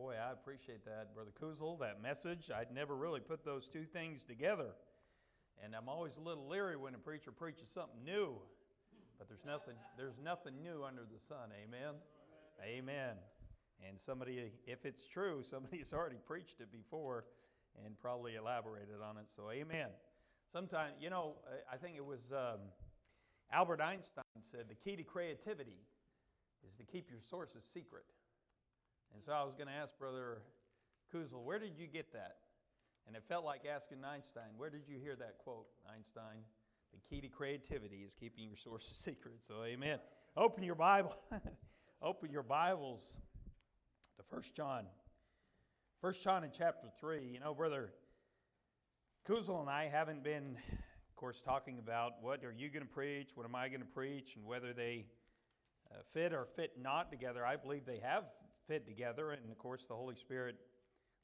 Boy, I appreciate that, Brother Kuzel, that message. I'd never really put those two things together. And I'm always a little leery when a preacher preaches something new. But there's nothing, there's nothing new under the sun. Amen? Amen. And somebody, if it's true, somebody has already preached it before and probably elaborated on it. So, amen. Sometimes, you know, I think it was um, Albert Einstein said the key to creativity is to keep your sources secret. And so I was going to ask Brother Kuzel, where did you get that? And it felt like asking Einstein, where did you hear that quote, Einstein? The key to creativity is keeping your sources secret. So, amen. Open your Bible. Open your Bibles to 1 John. 1 John in chapter 3. You know, Brother Kuzel and I haven't been, of course, talking about what are you going to preach, what am I going to preach, and whether they uh, fit or fit not together. I believe they have fit together, and of course, the Holy Spirit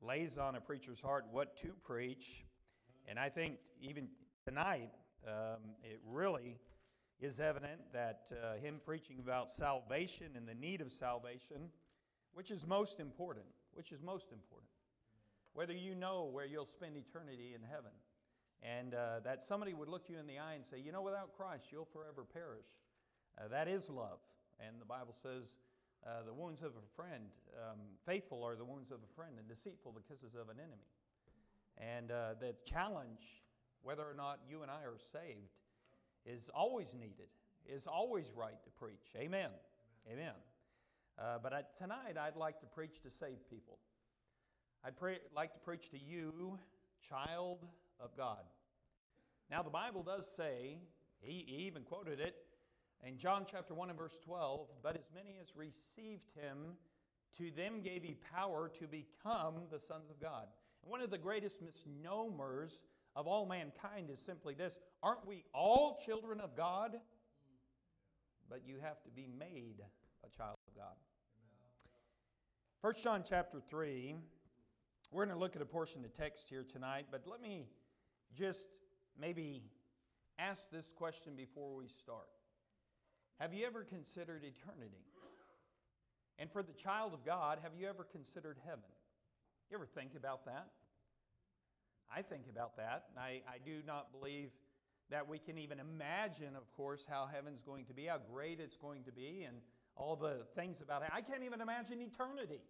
lays on a preacher's heart what to preach. And I think even tonight, um, it really is evident that uh, him preaching about salvation and the need of salvation, which is most important, which is most important. Whether you know where you'll spend eternity in heaven, and uh, that somebody would look you in the eye and say, You know, without Christ, you'll forever perish. Uh, that is love. And the Bible says, uh, the wounds of a friend, um, faithful are the wounds of a friend, and deceitful the kisses of an enemy. And uh, the challenge, whether or not you and I are saved, is always needed, is always right to preach. Amen. Amen. Amen. Uh, but I, tonight, I'd like to preach to save people. I'd like to preach to you, child of God. Now, the Bible does say, he, he even quoted it, in John chapter 1 and verse 12, but as many as received him, to them gave he power to become the sons of God. And one of the greatest misnomers of all mankind is simply this Aren't we all children of God? But you have to be made a child of God. 1 John chapter 3, we're going to look at a portion of text here tonight, but let me just maybe ask this question before we start. Have you ever considered eternity? And for the child of God, have you ever considered heaven? You ever think about that? I think about that. I, I do not believe that we can even imagine, of course, how heaven's going to be, how great it's going to be, and all the things about it. I can't even imagine eternity.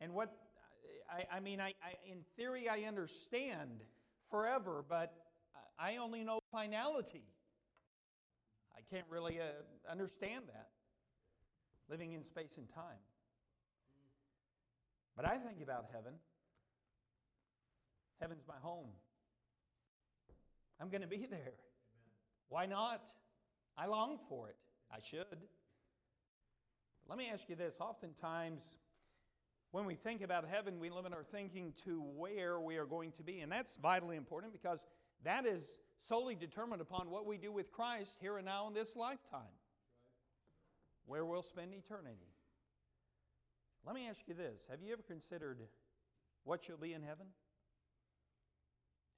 And what, I, I mean, I, I, in theory, I understand forever, but I only know finality. I can't really uh, understand that, living in space and time. But I think about heaven. Heaven's my home. I'm going to be there. Amen. Why not? I long for it. I should. But let me ask you this oftentimes, when we think about heaven, we limit our thinking to where we are going to be. And that's vitally important because that is solely determined upon what we do with Christ here and now in this lifetime, where we'll spend eternity. Let me ask you this Have you ever considered what you'll be in heaven?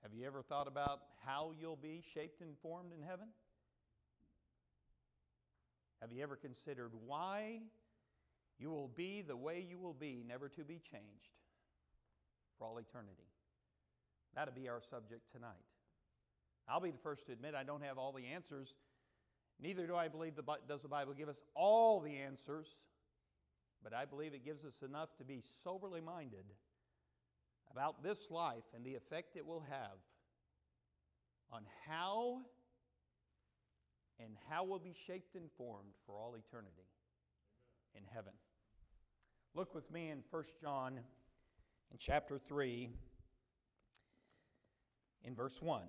Have you ever thought about how you'll be shaped and formed in heaven? Have you ever considered why you will be the way you will be, never to be changed for all eternity? That'll be our subject tonight. I'll be the first to admit I don't have all the answers. Neither do I believe the, does the Bible give us all the answers, but I believe it gives us enough to be soberly minded about this life and the effect it will have on how and how we'll be shaped and formed for all eternity in heaven. Look with me in 1 John in chapter 3 in verse 1.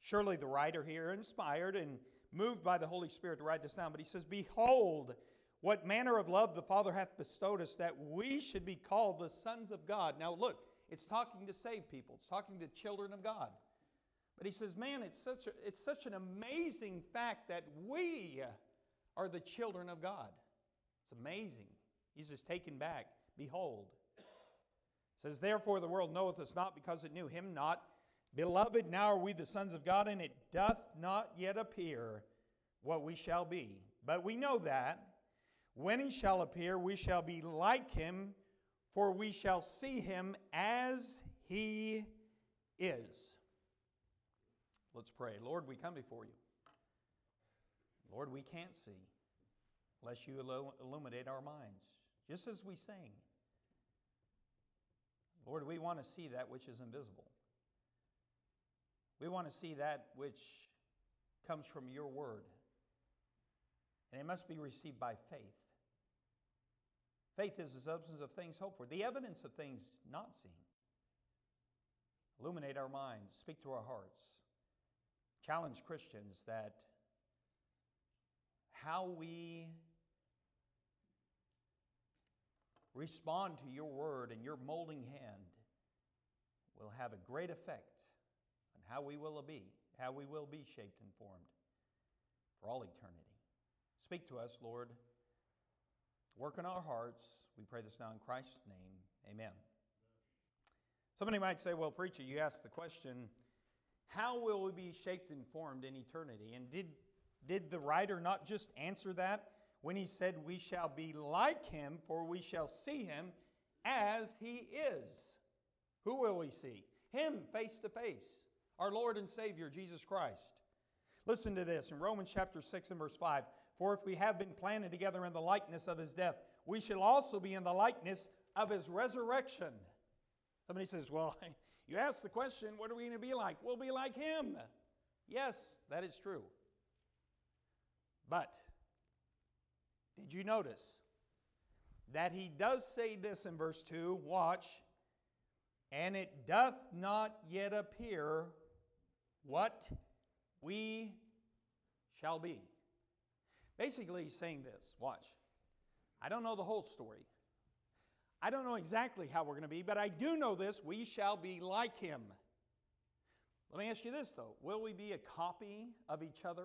Surely the writer here, inspired and moved by the Holy Spirit to write this down, but he says, Behold, what manner of love the Father hath bestowed us, that we should be called the sons of God. Now, look, it's talking to saved people, it's talking to children of God. But he says, Man, it's such, a, it's such an amazing fact that we are the children of God. It's amazing. He's just taken back. Behold. It says, Therefore the world knoweth us not because it knew him not. Beloved, now are we the sons of God, and it doth not yet appear what we shall be. But we know that when he shall appear, we shall be like him, for we shall see him as he is. Let's pray. Lord, we come before you. Lord, we can't see unless you illuminate our minds, just as we sing. Lord, we want to see that which is invisible. We want to see that which comes from your word. And it must be received by faith. Faith is the substance of things hoped for, the evidence of things not seen. Illuminate our minds, speak to our hearts. Challenge Christians that how we respond to your word and your molding hand will have a great effect how we will be, how we will be shaped and formed for all eternity. Speak to us, Lord. Work in our hearts. We pray this now in Christ's name. Amen. Somebody might say, well, preacher, you asked the question, how will we be shaped and formed in eternity? And did, did the writer not just answer that when he said, We shall be like him, for we shall see him as he is? Who will we see? Him face to face, our Lord and Savior, Jesus Christ. Listen to this in Romans chapter 6 and verse 5. For if we have been planted together in the likeness of his death, we shall also be in the likeness of his resurrection. Somebody says, Well, you asked the question, what are we going to be like? We'll be like him. Yes, that is true. But did you notice that he does say this in verse 2? Watch. And it doth not yet appear what we shall be. Basically, he's saying this watch. I don't know the whole story. I don't know exactly how we're going to be, but I do know this we shall be like him. Let me ask you this, though. Will we be a copy of each other?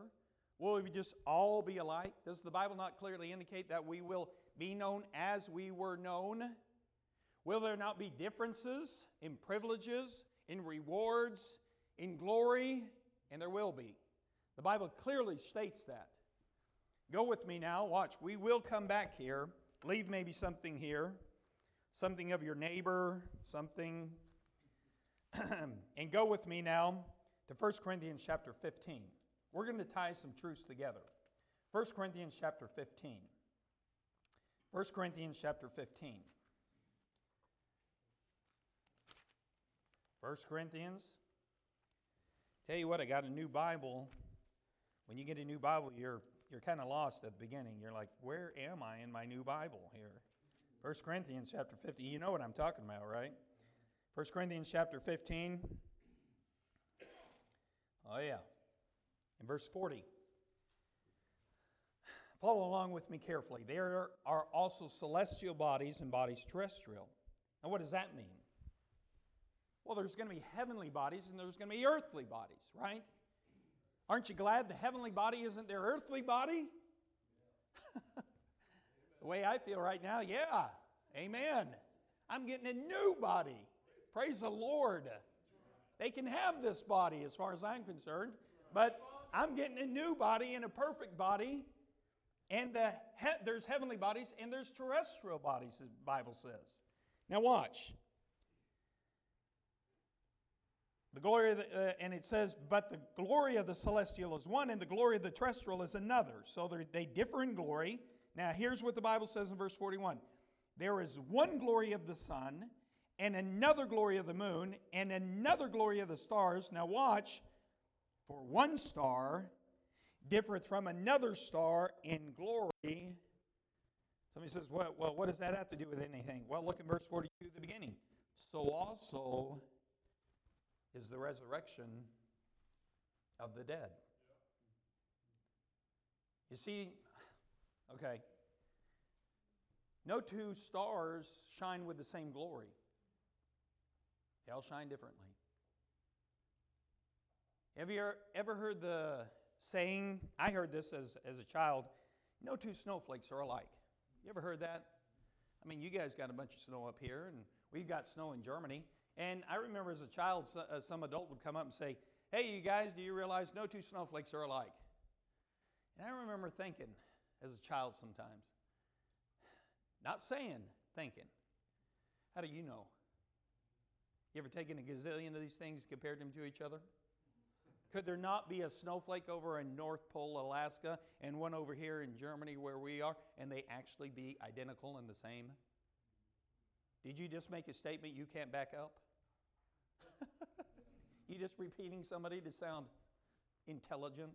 Will we just all be alike? Does the Bible not clearly indicate that we will be known as we were known? Will there not be differences in privileges, in rewards, in glory? And there will be. The Bible clearly states that. Go with me now. Watch. We will come back here. Leave maybe something here, something of your neighbor, something. and go with me now to 1 Corinthians chapter 15. We're going to tie some truths together. 1 Corinthians chapter 15. 1 Corinthians chapter 15. 1 Corinthians. Tell you what, I got a new Bible. When you get a new Bible, you're you're kind of lost at the beginning. You're like, where am I in my new Bible here? 1 Corinthians chapter 15. You know what I'm talking about, right? 1 Corinthians chapter 15. Oh, yeah. In verse 40. Follow along with me carefully. There are also celestial bodies and bodies terrestrial. Now, what does that mean? Well, there's going to be heavenly bodies and there's going to be earthly bodies, right? Aren't you glad the heavenly body isn't their earthly body? the way I feel right now, yeah. Amen. I'm getting a new body. Praise the Lord. They can have this body as far as I'm concerned, but I'm getting a new body and a perfect body. And the he- there's heavenly bodies and there's terrestrial bodies, the Bible says. Now, watch. The glory of the, uh, and it says, but the glory of the celestial is one, and the glory of the terrestrial is another. So they differ in glory. Now, here's what the Bible says in verse 41 There is one glory of the sun, and another glory of the moon, and another glory of the stars. Now, watch, for one star differeth from another star in glory. Somebody says, well, well, what does that have to do with anything? Well, look at verse 42 at the beginning. So also is the resurrection of the dead. You see, okay, no two stars shine with the same glory, they all shine differently. Have you ever heard the saying? I heard this as, as a child no two snowflakes are alike. You ever heard that? I mean, you guys got a bunch of snow up here, and we've got snow in Germany. And I remember as a child, uh, some adult would come up and say, Hey, you guys, do you realize no two snowflakes are alike? And I remember thinking as a child sometimes, not saying, thinking, How do you know? You ever taken a gazillion of these things, and compared them to each other? Could there not be a snowflake over in North Pole, Alaska, and one over here in Germany where we are, and they actually be identical and the same? Did you just make a statement you can't back up? you just repeating somebody to sound intelligent?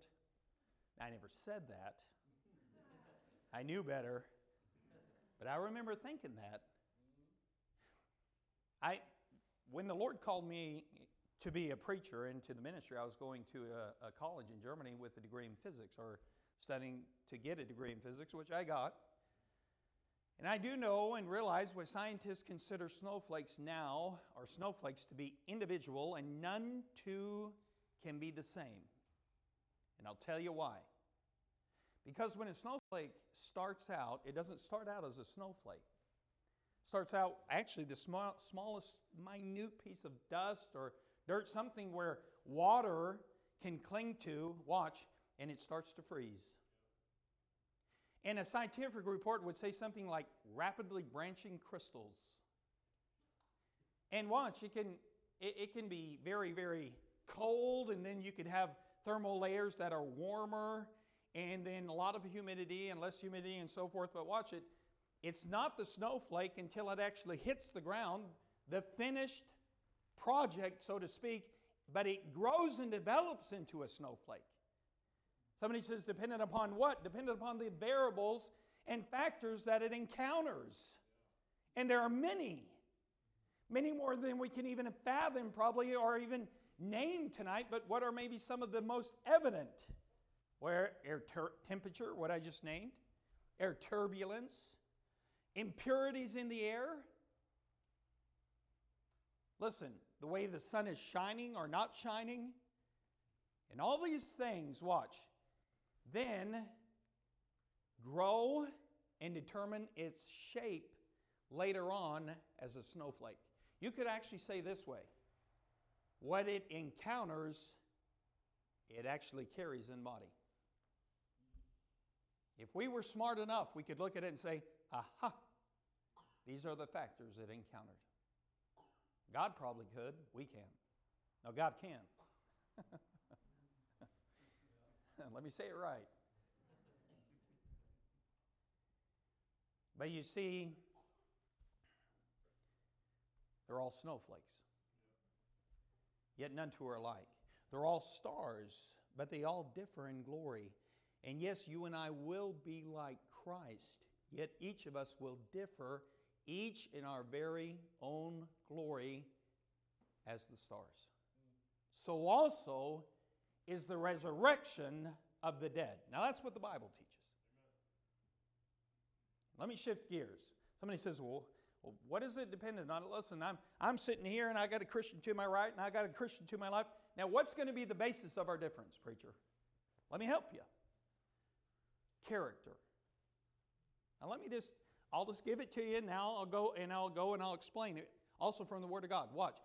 I never said that. I knew better. But I remember thinking that. I, when the Lord called me to be a preacher into the ministry, I was going to a, a, college in Germany with a degree in physics or studying to get a degree in physics, which I got. And I do know and realize what scientists consider snowflakes now are snowflakes to be individual and none two can be the same. And I'll tell you why. Because when a snowflake starts out, it doesn't start out as a snowflake starts out actually the small, smallest, minute piece of dust or dirt, something where water can cling to, watch, and it starts to freeze. And a scientific report would say something like rapidly branching crystals. And watch, it can, it, it can be very, very cold, and then you could have thermal layers that are warmer, and then a lot of humidity and less humidity and so forth. But watch it, it's not the snowflake until it actually hits the ground, the finished project, so to speak, but it grows and develops into a snowflake. Somebody says, dependent upon what? Dependent upon the variables and factors that it encounters. And there are many, many more than we can even fathom, probably, or even name tonight, but what are maybe some of the most evident? Where air ter- temperature, what I just named, air turbulence, impurities in the air. Listen, the way the sun is shining or not shining, and all these things, watch, then grow and determine its shape later on as a snowflake. You could actually say this way what it encounters, it actually carries in body. If we were smart enough, we could look at it and say, aha, these are the factors it encountered. God probably could. We can't. No, God can. Let me say it right. But you see, they're all snowflakes, yet none two are alike. They're all stars, but they all differ in glory. And yes, you and I will be like Christ, yet each of us will differ each in our very own glory as the stars. So also is the resurrection of the dead. Now that's what the Bible teaches. Let me shift gears. Somebody says, well, well, what is it dependent on? Listen, I'm, I'm sitting here and I got a Christian to my right and I got a Christian to my left. Now, what's going to be the basis of our difference, preacher? Let me help you. Character. Now, let me just I'll just give it to you now. I'll go and I'll go and I'll explain it. Also from the Word of God. Watch.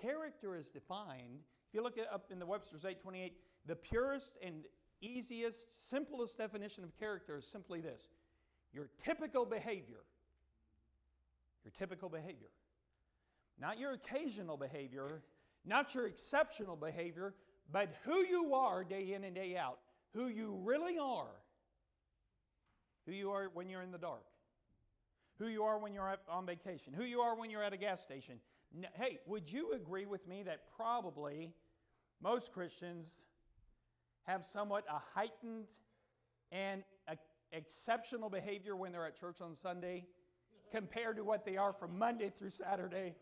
Character is defined. If you look up in the Webster's 828, the purest and easiest, simplest definition of character is simply this your typical behavior. Your typical behavior. Not your occasional behavior, not your exceptional behavior, but who you are day in and day out. Who you really are. Who you are when you're in the dark who you are when you're on vacation, who you are when you're at a gas station. Hey, would you agree with me that probably most Christians have somewhat a heightened and a exceptional behavior when they're at church on Sunday compared to what they are from Monday through Saturday?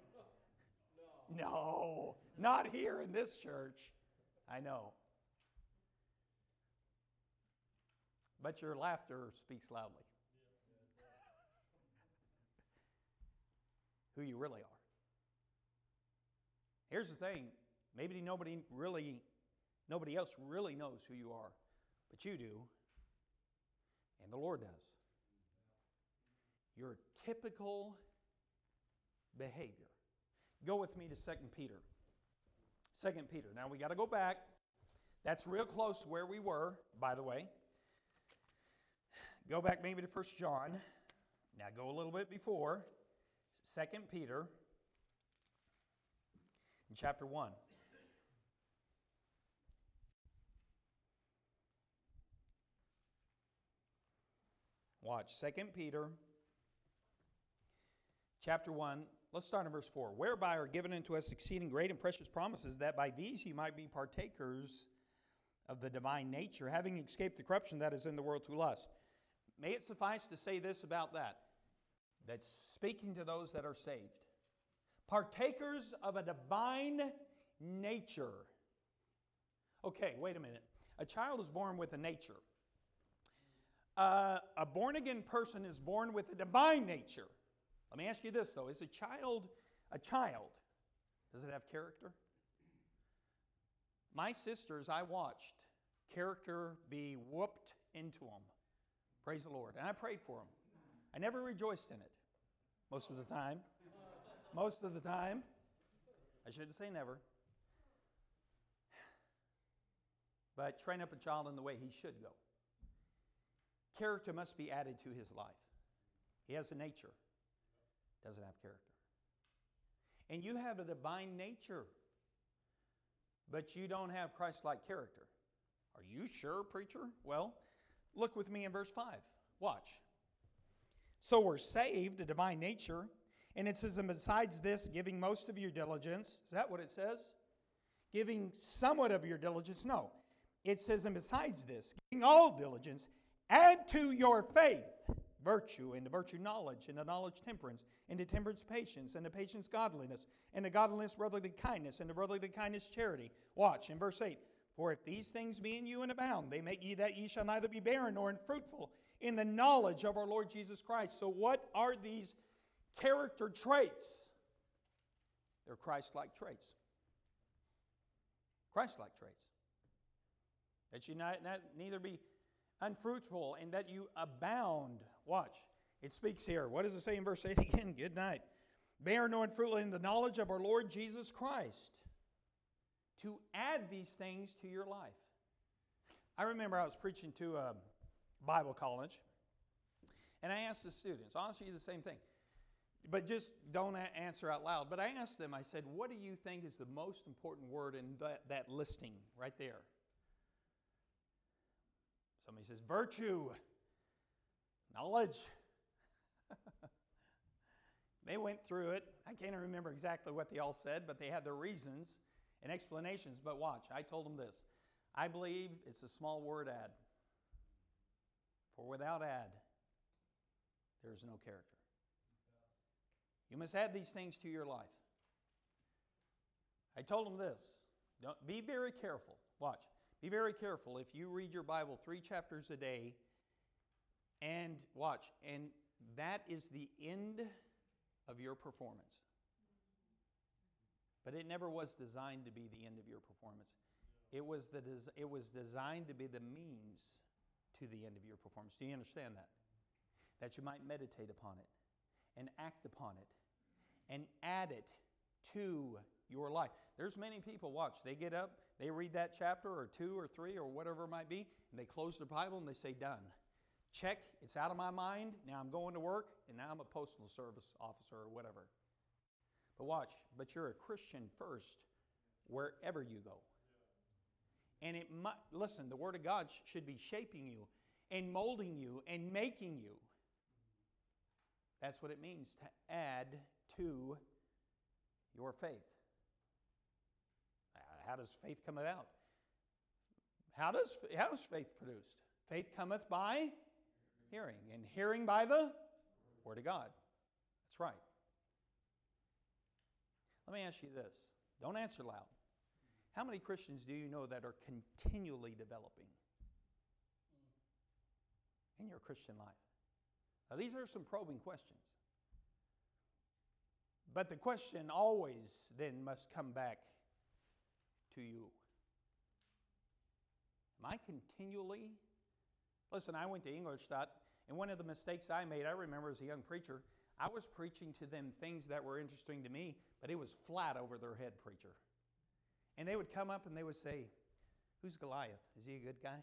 No, no not here in this church. I know. But your laughter speaks loudly. who you really are. Here's the thing maybe nobody really, nobody else really knows who you are, but you do, and the Lord does. Your typical behavior. Go with me to 2 Peter. 2 Peter. Now we got to go back. That's real close to where we were, by the way. Go back maybe to 1 John. Now go a little bit before. 2 Peter in chapter 1. Watch 2 Peter chapter 1. Let's start in verse 4. Whereby are given unto us exceeding great and precious promises, that by these ye might be partakers of the divine nature, having escaped the corruption that is in the world through lust. May it suffice to say this about that that's speaking to those that are saved. Partakers of a divine nature. Okay, wait a minute. A child is born with a nature. Uh, a born again person is born with a divine nature. Let me ask you this though: Is a child a child? Does it have character? My sisters, I watched character be whooped into them. Praise the Lord. And I prayed for them. I never rejoiced in it most of the time. most of the time. I shouldn't say never. But train up a child in the way he should go. Character must be added to his life. He has a nature, doesn't have character. And you have a divine nature, but you don't have Christ like character. Are you sure, preacher? Well, look with me in verse 5. Watch. So we're saved, a divine nature. And it says, and besides this, giving most of your diligence. Is that what it says? Giving somewhat of your diligence? No. It says, and besides this, giving all diligence, add to your faith virtue, and to virtue knowledge, and to knowledge temperance, and to temperance patience, and to patience godliness, and to godliness brotherly kindness, and to brotherly kindness charity. Watch in verse 8. For if these things be in you and abound, they make ye that ye shall neither be barren nor unfruitful in the knowledge of our Lord Jesus Christ. So, what are these character traits? They're Christ like traits. Christ like traits. That you not, not, neither be unfruitful and that you abound. Watch. It speaks here. What does it say in verse 8 again? Good night. Bear no unfruitful in the knowledge of our Lord Jesus Christ. To add these things to your life. I remember I was preaching to a Bible college. And I asked the students, I'll ask you the same thing, but just don't answer out loud. But I asked them, I said, what do you think is the most important word in that, that listing right there? Somebody says, virtue, knowledge. they went through it. I can't remember exactly what they all said, but they had their reasons and explanations. But watch, I told them this I believe it's a small word add. For without add, there is no character. You must add these things to your life. I told them this. Don't, be very careful. Watch. Be very careful if you read your Bible three chapters a day and watch, and that is the end of your performance. But it never was designed to be the end of your performance. It was, the des- it was designed to be the means to the end of your performance. Do you understand that? That you might meditate upon it and act upon it and add it to your life. There's many people, watch, they get up, they read that chapter or two or three or whatever it might be, and they close their Bible and they say, Done. Check, it's out of my mind. Now I'm going to work, and now I'm a postal service officer or whatever. But watch, but you're a Christian first wherever you go. And it mu- listen, the Word of God sh- should be shaping you and molding you and making you. That's what it means to add to your faith. How does faith come about? How does, how is faith produced? Faith cometh by hearing, and hearing by the Word of God. That's right. Let me ask you this. Don't answer loud. How many Christians do you know that are continually developing in your Christian life? Now, these are some probing questions. But the question always then must come back to you. Am I continually? Listen, I went to Ingolstadt, and one of the mistakes I made, I remember as a young preacher, I was preaching to them things that were interesting to me, but it was flat over their head, preacher. And they would come up and they would say, Who's Goliath? Is he a good guy?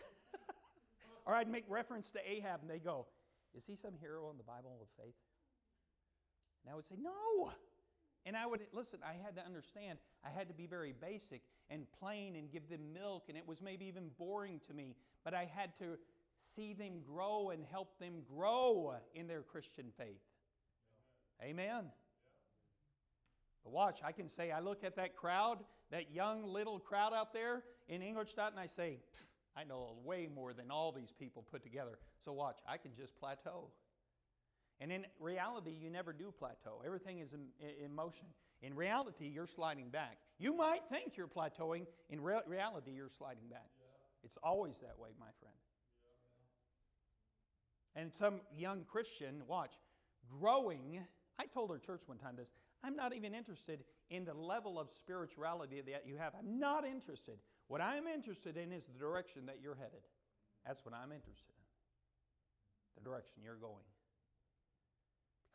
or I'd make reference to Ahab and they go, Is he some hero in the Bible of faith? And I would say, No, And I would, listen, I had to understand, I had to be very basic and plain and give them milk, and it was maybe even boring to me, but I had to see them grow and help them grow in their Christian faith. Amen. But watch, I can say, I look at that crowd, that young little crowd out there in Ingolstadt, and I say, I know way more than all these people put together. So watch, I can just plateau. And in reality, you never do plateau. Everything is in, in motion. In reality, you're sliding back. You might think you're plateauing. In re- reality, you're sliding back. Yeah. It's always that way, my friend. Yeah. And some young Christian, watch, growing. I told our church one time this I'm not even interested in the level of spirituality that you have. I'm not interested. What I'm interested in is the direction that you're headed. That's what I'm interested in. The direction you're going.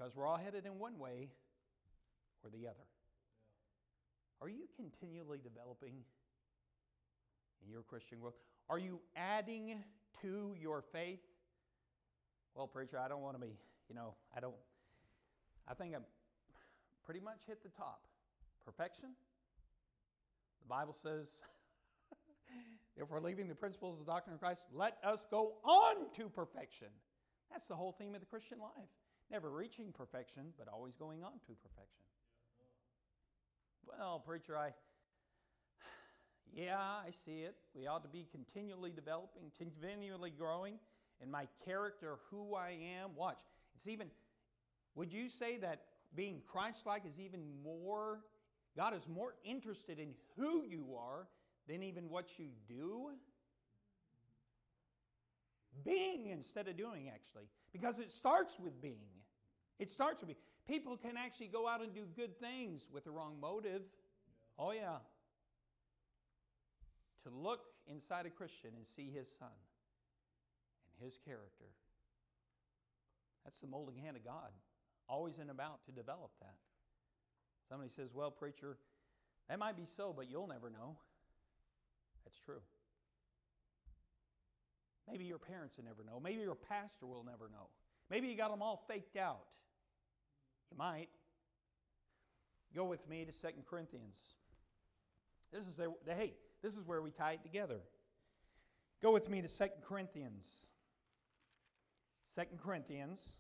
Because we're all headed in one way or the other. Are you continually developing in your Christian growth? Are you adding to your faith? Well, preacher, I don't want to be, you know, I don't, I think I'm pretty much hit the top. Perfection? The Bible says, if we're leaving the principles of the doctrine of Christ, let us go on to perfection. That's the whole theme of the Christian life. Never reaching perfection, but always going on to perfection. Well, preacher, I, yeah, I see it. We ought to be continually developing, continually growing in my character, who I am. Watch. It's even, would you say that being Christ like is even more, God is more interested in who you are than even what you do? Being instead of doing, actually, because it starts with being. It starts with me. People can actually go out and do good things with the wrong motive. Oh, yeah. To look inside a Christian and see his son and his character. That's the molding hand of God always and about to develop that. Somebody says, Well, preacher, that might be so, but you'll never know. That's true. Maybe your parents will never know. Maybe your pastor will never know. Maybe you got them all faked out. You might. Go with me to Second Corinthians. This is the, the hey, this is where we tie it together. Go with me to Second Corinthians. Second Corinthians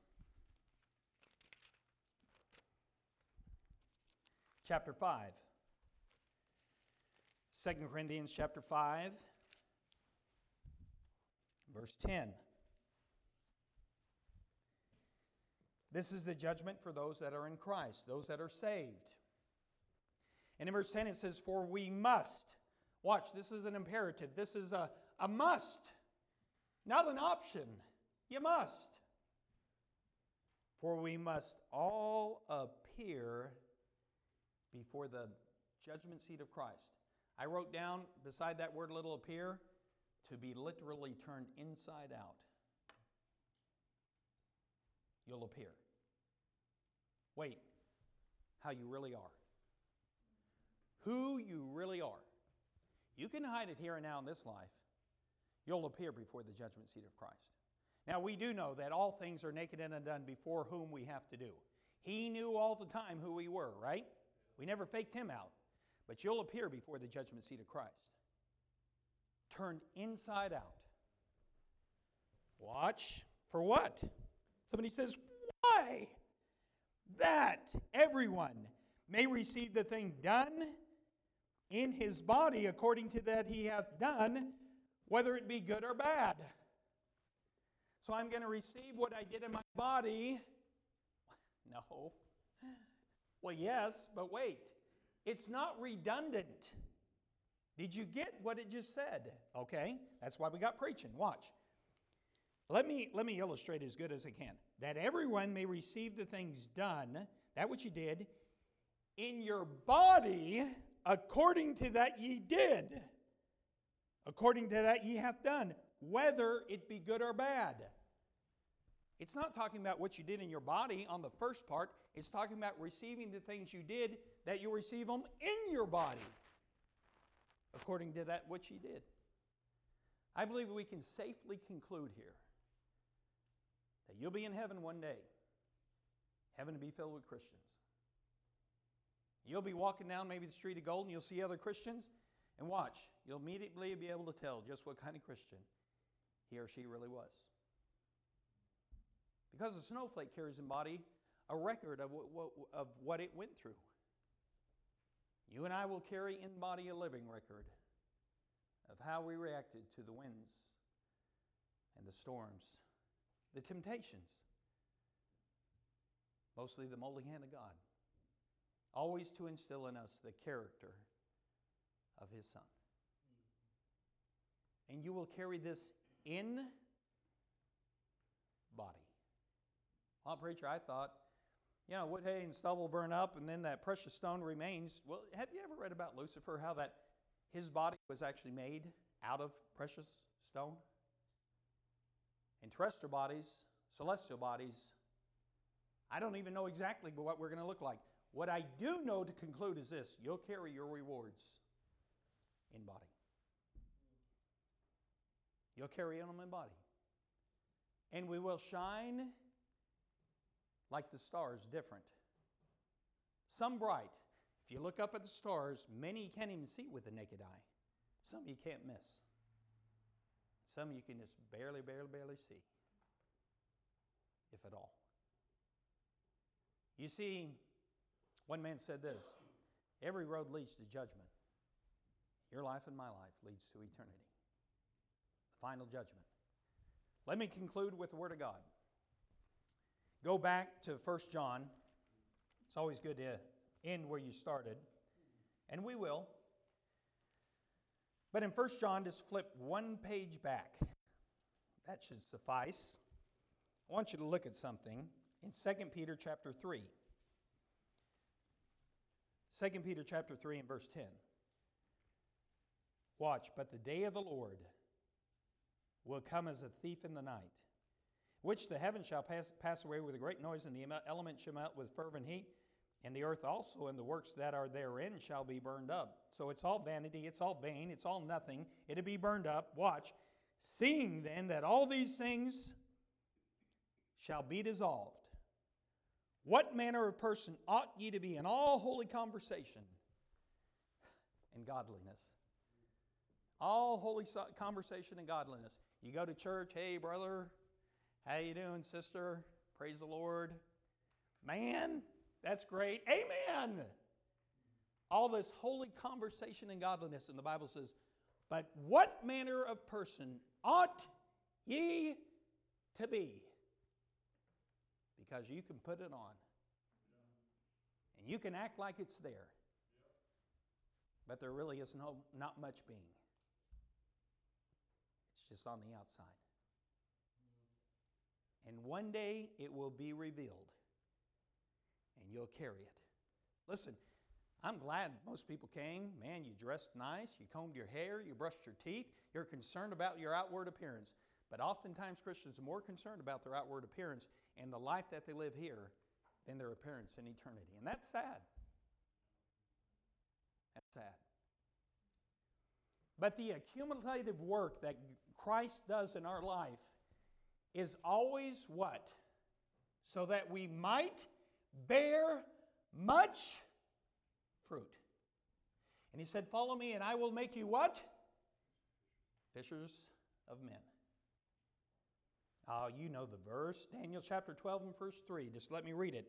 chapter 5. 2 Corinthians chapter 5, verse 10. This is the judgment for those that are in Christ, those that are saved. And in verse 10 it says, For we must. Watch, this is an imperative. This is a, a must, not an option. You must. For we must all appear before the judgment seat of Christ. I wrote down beside that word little appear to be literally turned inside out. You'll appear. Wait, how you really are. Who you really are. You can hide it here and now in this life. You'll appear before the judgment seat of Christ. Now, we do know that all things are naked and undone before whom we have to do. He knew all the time who we were, right? We never faked him out. But you'll appear before the judgment seat of Christ. Turned inside out. Watch for what? Somebody says, Why? That everyone may receive the thing done in his body according to that he hath done, whether it be good or bad. So I'm going to receive what I did in my body. No. Well, yes, but wait. It's not redundant. Did you get what it just said? Okay, that's why we got preaching. Watch. Let me, let me illustrate as good as I can. That everyone may receive the things done, that which you did, in your body according to that ye did, according to that ye hath done, whether it be good or bad. It's not talking about what you did in your body on the first part. It's talking about receiving the things you did that you receive them in your body according to that which you did. I believe we can safely conclude here that you'll be in heaven one day, heaven to be filled with Christians. You'll be walking down maybe the street of gold and you'll see other Christians, and watch, you'll immediately be able to tell just what kind of Christian he or she really was. Because the snowflake carries in body a record of what, of what it went through. You and I will carry in body a living record of how we reacted to the winds and the storms, the temptations, mostly the molding hand of God, always to instill in us the character of His Son. And you will carry this in body. Well, preacher, I thought, you know, wood, hay, and stubble burn up, and then that precious stone remains. Well, have you ever read about Lucifer, how that his body was actually made out of precious stone? And terrestrial bodies, celestial bodies, I don't even know exactly what we're going to look like. What I do know to conclude is this you'll carry your rewards in body. You'll carry them in body. And we will shine like the stars, different. Some bright. If you look up at the stars, many you can't even see with the naked eye. Some you can't miss. Some you can just barely, barely, barely see, if at all. You see, one man said this every road leads to judgment. Your life and my life leads to eternity, the final judgment. Let me conclude with the Word of God. Go back to 1 John. It's always good to end where you started, and we will. But in 1 John, just flip one page back. That should suffice. I want you to look at something in 2 Peter chapter 3. 2 Peter chapter 3 and verse 10. Watch, but the day of the Lord will come as a thief in the night, which the heavens shall pass, pass away with a great noise, and the elements shall melt with fervent heat, and the earth also and the works that are therein shall be burned up. So it's all vanity, it's all vain, it's all nothing. It'll be burned up. Watch. Seeing then that all these things shall be dissolved, what manner of person ought ye to be in all holy conversation and godliness? All holy conversation and godliness. You go to church, hey brother, how you doing, sister? Praise the Lord. Man, that's great. Amen. All this holy conversation and godliness, and the Bible says, but what manner of person ought ye to be? because you can put it on. And you can act like it's there. But there really is no, not much being. It's just on the outside. And one day it will be revealed, and you'll carry it. Listen, I'm glad most people came. Man, you dressed nice, you combed your hair, you brushed your teeth, you're concerned about your outward appearance. But oftentimes Christians are more concerned about their outward appearance and the life that they live here than their appearance in eternity. And that's sad. That's sad. But the accumulative work that Christ does in our life is always what? So that we might bear much fruit. And he said, Follow me, and I will make you what? Fishers of men. Oh, you know the verse, Daniel chapter 12 and verse 3. Just let me read it.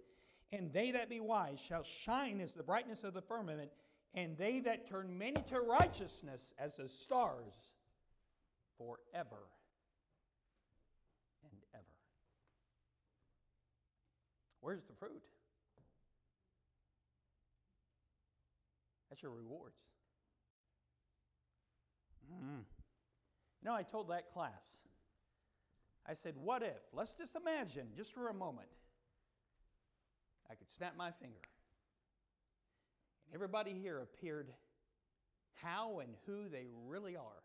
And they that be wise shall shine as the brightness of the firmament, and they that turn many to righteousness as the stars forever and ever. Where's the fruit? That's your rewards. Mm. You know, I told that class I said, What if? Let's just imagine, just for a moment, I could snap my finger. And everybody here appeared how and who they really are.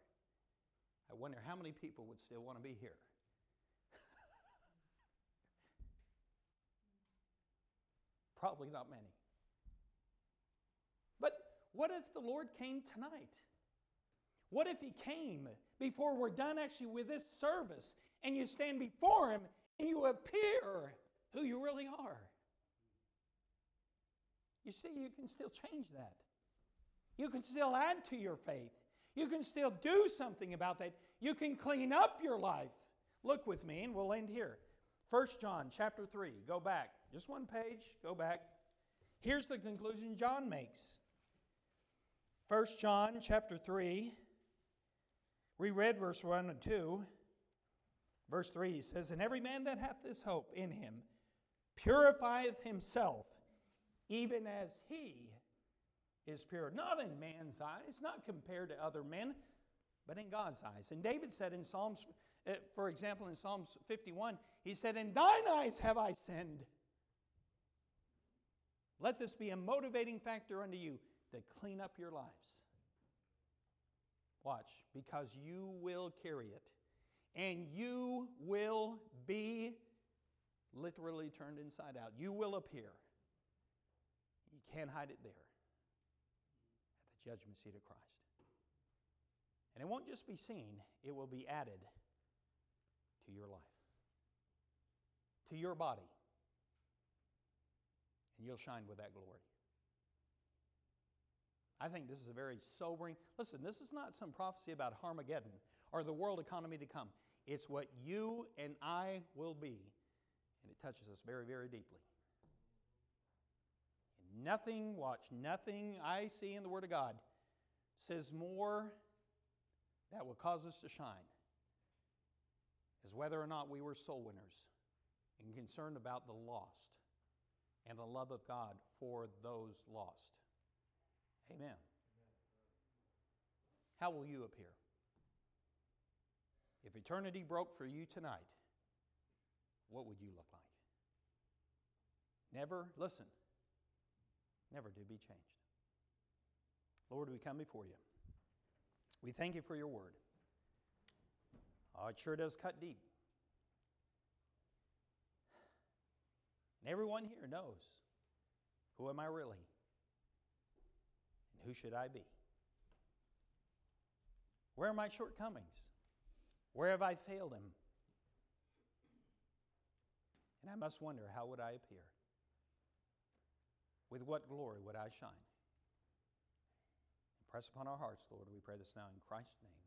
I wonder how many people would still want to be here. Probably not many. What if the Lord came tonight? What if He came before we're done actually with this service and you stand before Him and you appear who you really are? You see, you can still change that. You can still add to your faith. You can still do something about that. You can clean up your life. Look with me, and we'll end here. 1 John chapter 3. Go back. Just one page. Go back. Here's the conclusion John makes. 1 John chapter 3. We read verse 1 and 2. Verse 3 he says, And every man that hath this hope in him purifieth himself, even as he is pure. Not in man's eyes, not compared to other men, but in God's eyes. And David said in Psalms, uh, for example, in Psalms 51, he said, In thine eyes have I sinned. Let this be a motivating factor unto you to clean up your lives. Watch, because you will carry it. And you will be literally turned inside out. You will appear. You can't hide it there at the judgment seat of Christ. And it won't just be seen, it will be added to your life, to your body. And you'll shine with that glory. I think this is a very sobering. Listen, this is not some prophecy about Armageddon or the world economy to come. It's what you and I will be. And it touches us very, very deeply. And nothing, watch, nothing I see in the Word of God says more that will cause us to shine is whether or not we were soul winners and concerned about the lost and the love of God for those lost. Amen. How will you appear? If eternity broke for you tonight, what would you look like? Never, listen, never to be changed. Lord, we come before you. We thank you for your word. Oh, it sure does cut deep. And everyone here knows who am I really? Who should I be? Where are my shortcomings? Where have I failed him? And I must wonder how would I appear? With what glory would I shine? Impress upon our hearts, Lord, we pray this now in Christ's name.